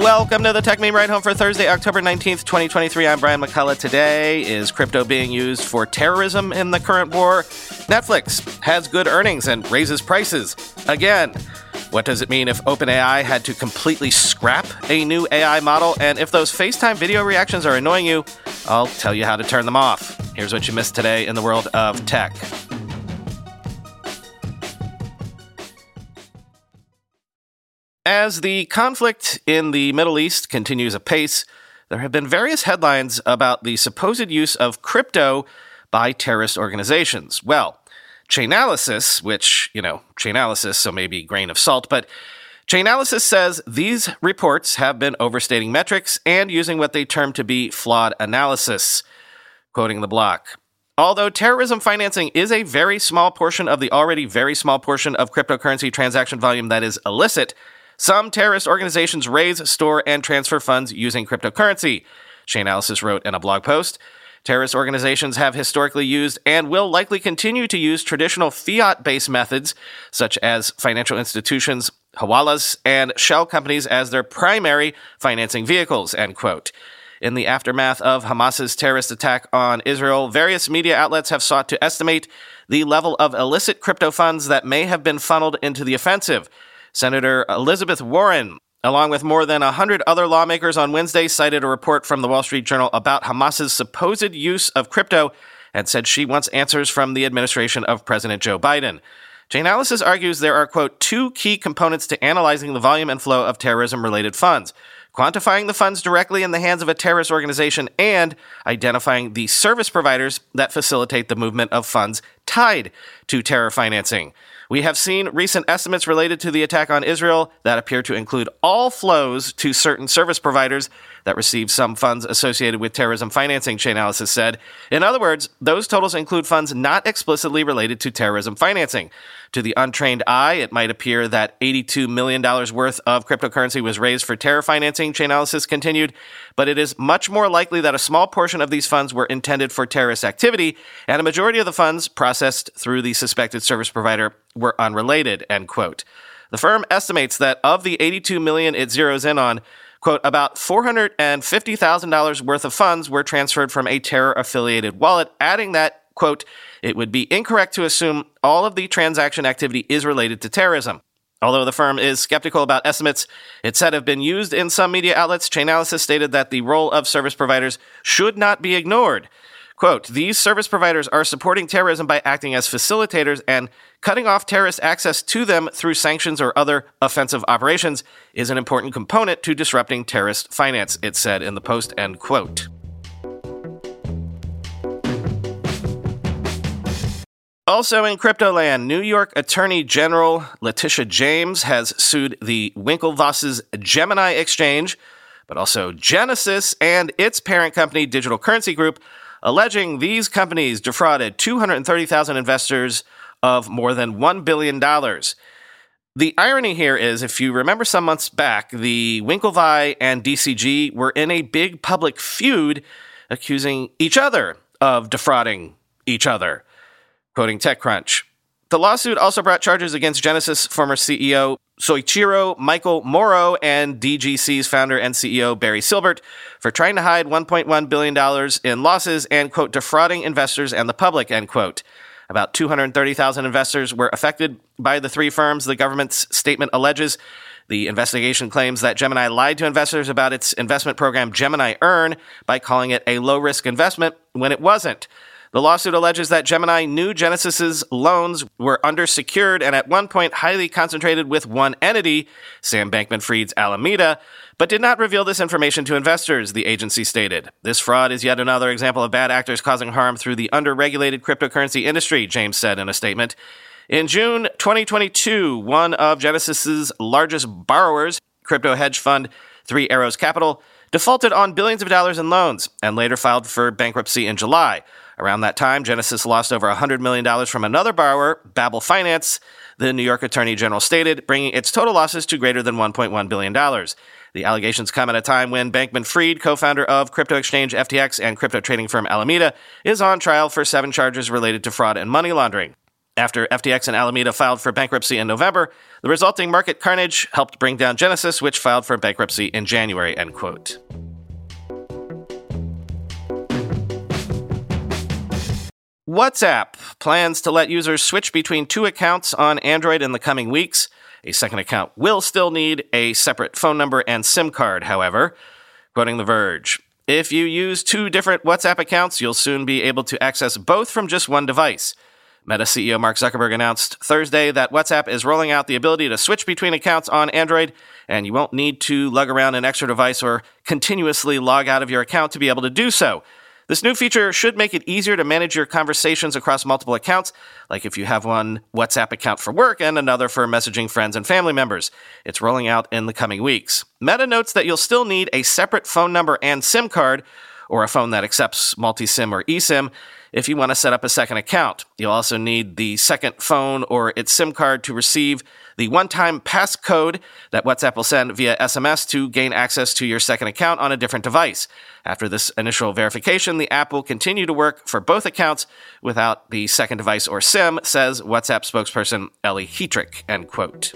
Welcome to the Techmeme Ride Home for Thursday, October 19th, 2023. I'm Brian McCullough. Today is crypto being used for terrorism in the current war? Netflix has good earnings and raises prices. Again, what does it mean if OpenAI had to completely scrap a new AI model? And if those FaceTime video reactions are annoying you, I'll tell you how to turn them off. Here's what you missed today in the world of tech. As the conflict in the Middle East continues apace, there have been various headlines about the supposed use of crypto by terrorist organizations. Well, Chainalysis, which, you know, Chainalysis, so maybe grain of salt, but Chainalysis says these reports have been overstating metrics and using what they term to be flawed analysis. Quoting the block. Although terrorism financing is a very small portion of the already very small portion of cryptocurrency transaction volume that is illicit, some terrorist organizations raise, store, and transfer funds using cryptocurrency. Chainalysis wrote in a blog post. Terrorist organizations have historically used and will likely continue to use traditional fiat based methods, such as financial institutions, hawalas, and shell companies as their primary financing vehicles. End quote. In the aftermath of Hamas's terrorist attack on Israel, various media outlets have sought to estimate the level of illicit crypto funds that may have been funneled into the offensive. Senator Elizabeth Warren, along with more than 100 other lawmakers on Wednesday, cited a report from the Wall Street Journal about Hamas's supposed use of crypto and said she wants answers from the administration of President Joe Biden. Jane Chainalysis argues there are, quote, two key components to analyzing the volume and flow of terrorism related funds quantifying the funds directly in the hands of a terrorist organization and identifying the service providers that facilitate the movement of funds tied to terror financing. We have seen recent estimates related to the attack on Israel that appear to include all flows to certain service providers that receive some funds associated with terrorism financing, Chainalysis said. In other words, those totals include funds not explicitly related to terrorism financing. To the untrained eye, it might appear that $82 million worth of cryptocurrency was raised for terror financing, Chainalysis continued, but it is much more likely that a small portion of these funds were intended for terrorist activity, and a majority of the funds processed through the suspected service provider were unrelated, end quote. The firm estimates that of the 82 million it zeroes in on, quote, about $450,000 worth of funds were transferred from a terror affiliated wallet, adding that quote, it would be incorrect to assume all of the transaction activity is related to terrorism. Although the firm is skeptical about estimates it said have been used in some media outlets, Chainalysis stated that the role of service providers should not be ignored. Quote, these service providers are supporting terrorism by acting as facilitators and cutting off terrorist access to them through sanctions or other offensive operations is an important component to disrupting terrorist finance, it said in the post, end quote. Also in cryptoland, New York Attorney General Letitia James has sued the Winklevoss's Gemini Exchange, but also Genesis and its parent company, Digital Currency Group, alleging these companies defrauded 230,000 investors of more than $1 billion. The irony here is, if you remember some months back, the Winklevi and DCG were in a big public feud accusing each other of defrauding each other. Quoting TechCrunch. The lawsuit also brought charges against Genesis former CEO Soichiro Michael Moro and DGC's founder and CEO Barry Silbert for trying to hide $1.1 billion in losses and, quote, defrauding investors and the public, end quote. About 230,000 investors were affected by the three firms, the government's statement alleges. The investigation claims that Gemini lied to investors about its investment program Gemini Earn by calling it a low risk investment when it wasn't. The lawsuit alleges that Gemini knew Genesis's loans were undersecured and at one point highly concentrated with one entity, Sam Bankman Fried's Alameda, but did not reveal this information to investors, the agency stated. This fraud is yet another example of bad actors causing harm through the underregulated cryptocurrency industry, James said in a statement. In June 2022, one of Genesis's largest borrowers, crypto hedge fund Three Arrows Capital, defaulted on billions of dollars in loans and later filed for bankruptcy in July. Around that time, Genesis lost over $100 million from another borrower, Babel Finance, the New York Attorney General stated, bringing its total losses to greater than $1.1 billion. The allegations come at a time when Bankman Fried, co founder of crypto exchange FTX and crypto trading firm Alameda, is on trial for seven charges related to fraud and money laundering. After FTX and Alameda filed for bankruptcy in November, the resulting market carnage helped bring down Genesis, which filed for bankruptcy in January, end quote. WhatsApp plans to let users switch between two accounts on Android in the coming weeks. A second account will still need a separate phone number and SIM card, however. Quoting The Verge If you use two different WhatsApp accounts, you'll soon be able to access both from just one device. Meta CEO Mark Zuckerberg announced Thursday that WhatsApp is rolling out the ability to switch between accounts on Android, and you won't need to lug around an extra device or continuously log out of your account to be able to do so. This new feature should make it easier to manage your conversations across multiple accounts, like if you have one WhatsApp account for work and another for messaging friends and family members. It's rolling out in the coming weeks. Meta notes that you'll still need a separate phone number and SIM card, or a phone that accepts multi SIM or eSIM if you want to set up a second account. You'll also need the second phone or its SIM card to receive the one time passcode that WhatsApp will send via SMS to gain access to your second account on a different device. After this initial verification, the app will continue to work for both accounts without the second device or SIM, says WhatsApp spokesperson Ellie Heatrick, end quote.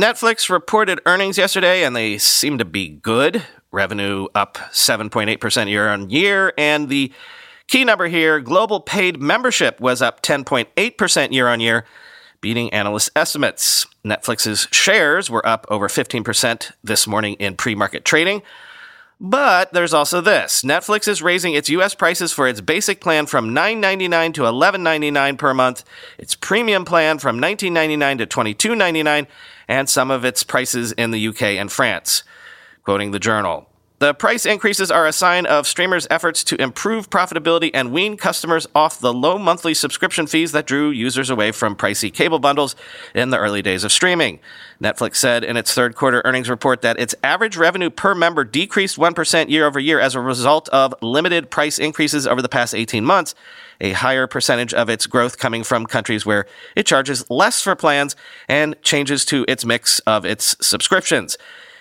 Netflix reported earnings yesterday and they seem to be good. Revenue up 7.8% year on year. And the key number here global paid membership was up 10.8% year on year, beating analyst estimates. Netflix's shares were up over 15% this morning in pre market trading. But there's also this. Netflix is raising its US prices for its basic plan from $9.99 to $11.99 per month, its premium plan from $19.99 to $22.99, and some of its prices in the UK and France. Quoting the journal, the price increases are a sign of streamers' efforts to improve profitability and wean customers off the low monthly subscription fees that drew users away from pricey cable bundles in the early days of streaming. Netflix said in its third quarter earnings report that its average revenue per member decreased 1% year over year as a result of limited price increases over the past 18 months, a higher percentage of its growth coming from countries where it charges less for plans and changes to its mix of its subscriptions.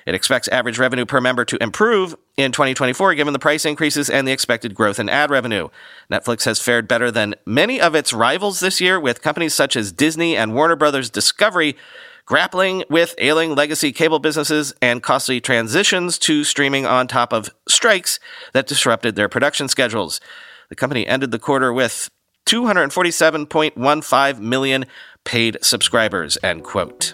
It expects average revenue per member to improve in 2024 given the price increases and the expected growth in ad revenue. Netflix has fared better than many of its rivals this year, with companies such as Disney and Warner Brothers Discovery grappling with ailing legacy cable businesses and costly transitions to streaming on top of strikes that disrupted their production schedules. The company ended the quarter with 247.15 million paid subscribers, end quote.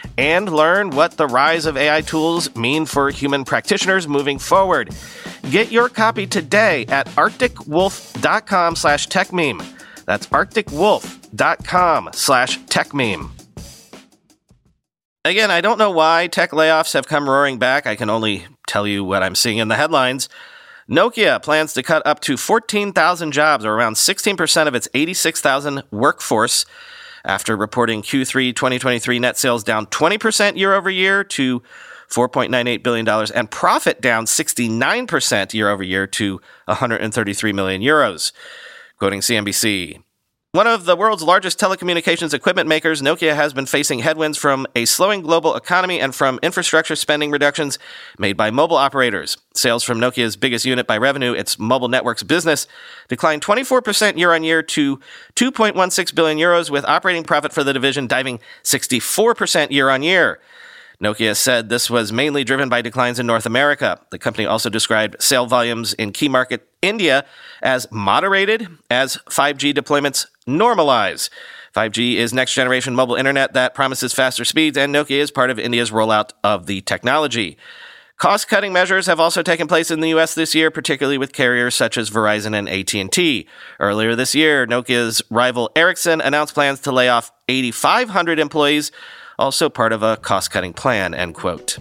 And learn what the rise of AI tools mean for human practitioners moving forward. Get your copy today at arcticwolf.com slash techmeme. That's arcticwolf.com slash techmeme. Again, I don't know why tech layoffs have come roaring back. I can only tell you what I'm seeing in the headlines. Nokia plans to cut up to 14,000 jobs, or around 16% of its 86,000 workforce, after reporting Q3 2023 net sales down 20% year over year to $4.98 billion and profit down 69% year over year to 133 million euros. Quoting CNBC, one of the world's largest telecommunications equipment makers, Nokia has been facing headwinds from a slowing global economy and from infrastructure spending reductions made by mobile operators. Sales from Nokia's biggest unit by revenue, its mobile networks business, declined 24% year on year to 2.16 billion euros, with operating profit for the division diving 64% year on year. Nokia said this was mainly driven by declines in North America. The company also described sale volumes in key market India as moderated as 5G deployments normalize. 5G is next generation mobile internet that promises faster speeds, and Nokia is part of India's rollout of the technology. Cost cutting measures have also taken place in the US this year, particularly with carriers such as Verizon and AT&T. Earlier this year, Nokia's rival Ericsson announced plans to lay off 8500 employees also part of a cost cutting plan, end quote.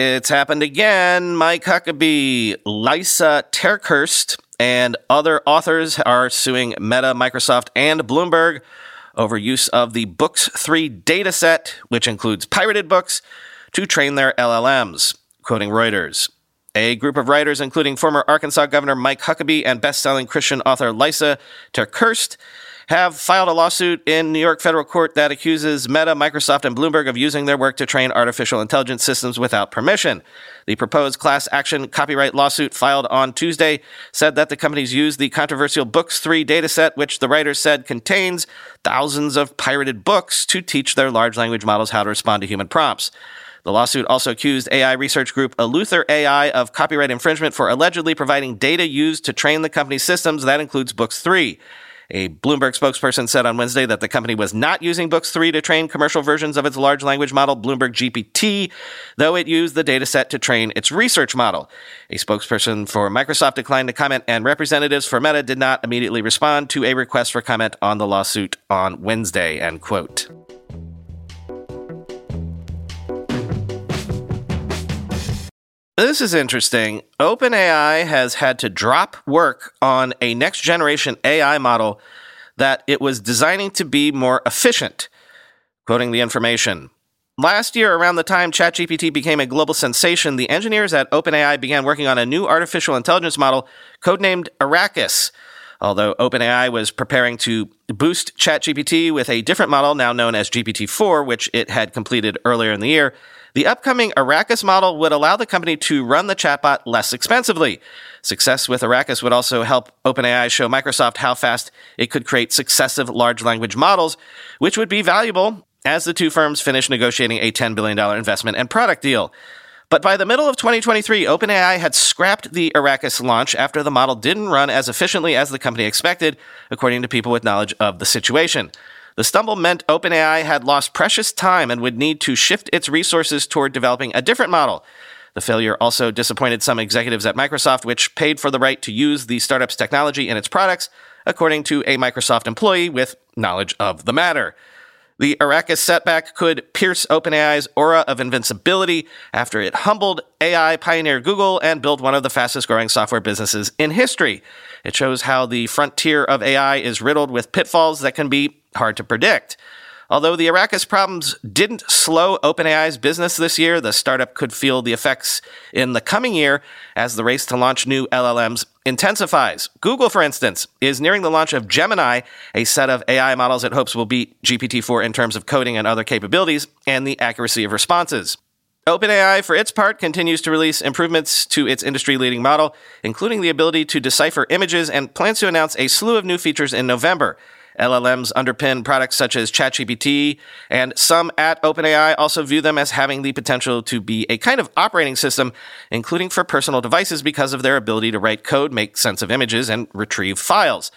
It's happened again. Mike Huckabee, Lisa TerKeurst, and other authors are suing Meta, Microsoft, and Bloomberg over use of the Books 3 dataset, which includes pirated books, to train their LLMs, quoting Reuters. A group of writers, including former Arkansas Governor Mike Huckabee and best-selling Christian author Lisa TerKeurst, have filed a lawsuit in New York federal court that accuses Meta, Microsoft, and Bloomberg of using their work to train artificial intelligence systems without permission. The proposed class action copyright lawsuit filed on Tuesday said that the companies used the controversial Books 3 dataset, which the writers said contains thousands of pirated books, to teach their large language models how to respond to human prompts. The lawsuit also accused AI research group Eleuther AI of copyright infringement for allegedly providing data used to train the company's systems. That includes Books 3. A Bloomberg spokesperson said on Wednesday that the company was not using Books 3 to train commercial versions of its large language model, Bloomberg GPT, though it used the dataset to train its research model. A spokesperson for Microsoft declined to comment, and representatives for Meta did not immediately respond to a request for comment on the lawsuit on Wednesday, end quote. This is interesting. OpenAI has had to drop work on a next generation AI model that it was designing to be more efficient. Quoting the information. Last year, around the time ChatGPT became a global sensation, the engineers at OpenAI began working on a new artificial intelligence model codenamed Arrakis. Although OpenAI was preparing to boost ChatGPT with a different model now known as GPT 4, which it had completed earlier in the year, the upcoming Arrakis model would allow the company to run the chatbot less expensively. Success with Arrakis would also help OpenAI show Microsoft how fast it could create successive large language models, which would be valuable as the two firms finish negotiating a $10 billion investment and product deal. But by the middle of 2023, OpenAI had scrapped the Arrakis launch after the model didn't run as efficiently as the company expected, according to people with knowledge of the situation. The stumble meant OpenAI had lost precious time and would need to shift its resources toward developing a different model. The failure also disappointed some executives at Microsoft, which paid for the right to use the startup's technology in its products, according to a Microsoft employee with knowledge of the matter. The Arrakis setback could pierce OpenAI's aura of invincibility after it humbled AI pioneer Google and built one of the fastest growing software businesses in history. It shows how the frontier of AI is riddled with pitfalls that can be hard to predict. Although the Arrakis problems didn't slow OpenAI's business this year, the startup could feel the effects in the coming year as the race to launch new LLMs intensifies. Google, for instance, is nearing the launch of Gemini, a set of AI models it hopes will beat GPT 4 in terms of coding and other capabilities and the accuracy of responses. OpenAI, for its part, continues to release improvements to its industry leading model, including the ability to decipher images and plans to announce a slew of new features in November. LLMs underpin products such as ChatGPT, and some at OpenAI also view them as having the potential to be a kind of operating system, including for personal devices because of their ability to write code, make sense of images, and retrieve files.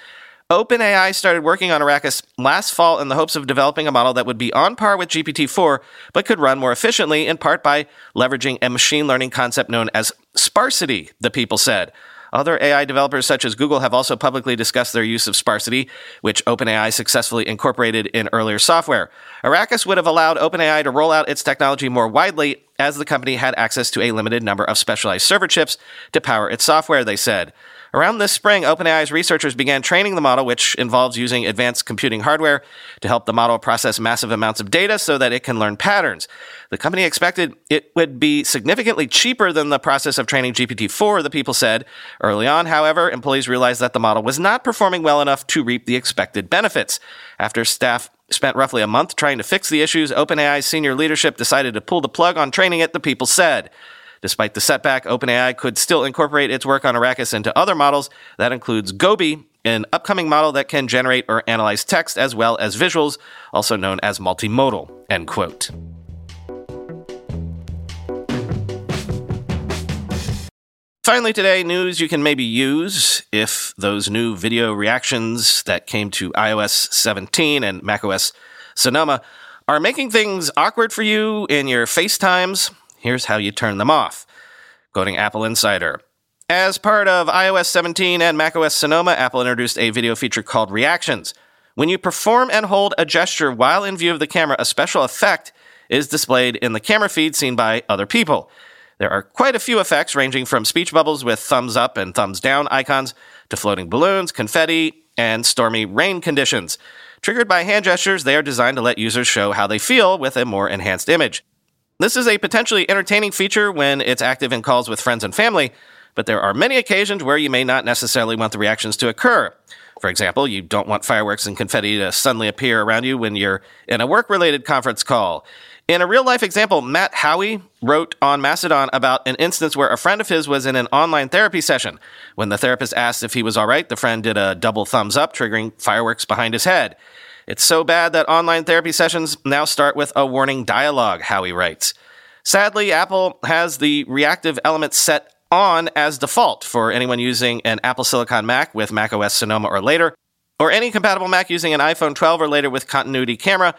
OpenAI started working on Arrakis last fall in the hopes of developing a model that would be on par with GPT 4, but could run more efficiently, in part by leveraging a machine learning concept known as sparsity, the people said. Other AI developers such as Google have also publicly discussed their use of sparsity, which OpenAI successfully incorporated in earlier software. Arrakis would have allowed OpenAI to roll out its technology more widely as the company had access to a limited number of specialized server chips to power its software, they said. Around this spring, OpenAI's researchers began training the model, which involves using advanced computing hardware to help the model process massive amounts of data so that it can learn patterns. The company expected it would be significantly cheaper than the process of training GPT 4, the people said. Early on, however, employees realized that the model was not performing well enough to reap the expected benefits. After staff spent roughly a month trying to fix the issues, OpenAI's senior leadership decided to pull the plug on training it, the people said. Despite the setback, OpenAI could still incorporate its work on Arrakis into other models. That includes Gobi, an upcoming model that can generate or analyze text as well as visuals, also known as multimodal. End quote. Finally, today, news you can maybe use if those new video reactions that came to iOS 17 and macOS Sonoma are making things awkward for you in your FaceTimes Here's how you turn them off. Quoting Apple Insider. As part of iOS 17 and macOS Sonoma, Apple introduced a video feature called Reactions. When you perform and hold a gesture while in view of the camera, a special effect is displayed in the camera feed seen by other people. There are quite a few effects, ranging from speech bubbles with thumbs up and thumbs down icons to floating balloons, confetti, and stormy rain conditions. Triggered by hand gestures, they are designed to let users show how they feel with a more enhanced image. This is a potentially entertaining feature when it's active in calls with friends and family, but there are many occasions where you may not necessarily want the reactions to occur. For example, you don't want fireworks and confetti to suddenly appear around you when you're in a work related conference call. In a real life example, Matt Howie wrote on Mastodon about an instance where a friend of his was in an online therapy session. When the therapist asked if he was all right, the friend did a double thumbs up, triggering fireworks behind his head. It's so bad that online therapy sessions now start with a warning dialogue, Howie writes. Sadly, Apple has the reactive element set on as default for anyone using an Apple Silicon Mac with macOS Sonoma or later, or any compatible Mac using an iPhone 12 or later with continuity camera,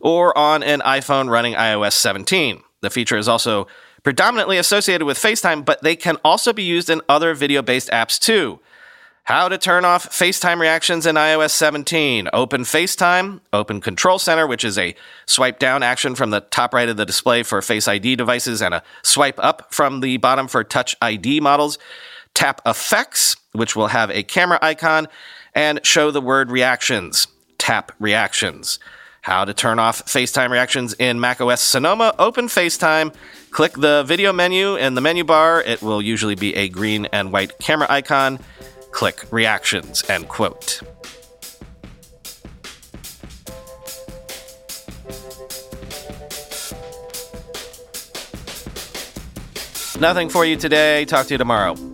or on an iPhone running iOS 17. The feature is also predominantly associated with FaceTime, but they can also be used in other video based apps too. How to turn off FaceTime reactions in iOS 17. Open FaceTime, open Control Center, which is a swipe down action from the top right of the display for Face ID devices and a swipe up from the bottom for Touch ID models. Tap Effects, which will have a camera icon, and show the word reactions. Tap Reactions. How to turn off FaceTime reactions in macOS Sonoma. Open FaceTime, click the video menu in the menu bar. It will usually be a green and white camera icon click reactions, end quote. Nothing for you today. Talk to you tomorrow.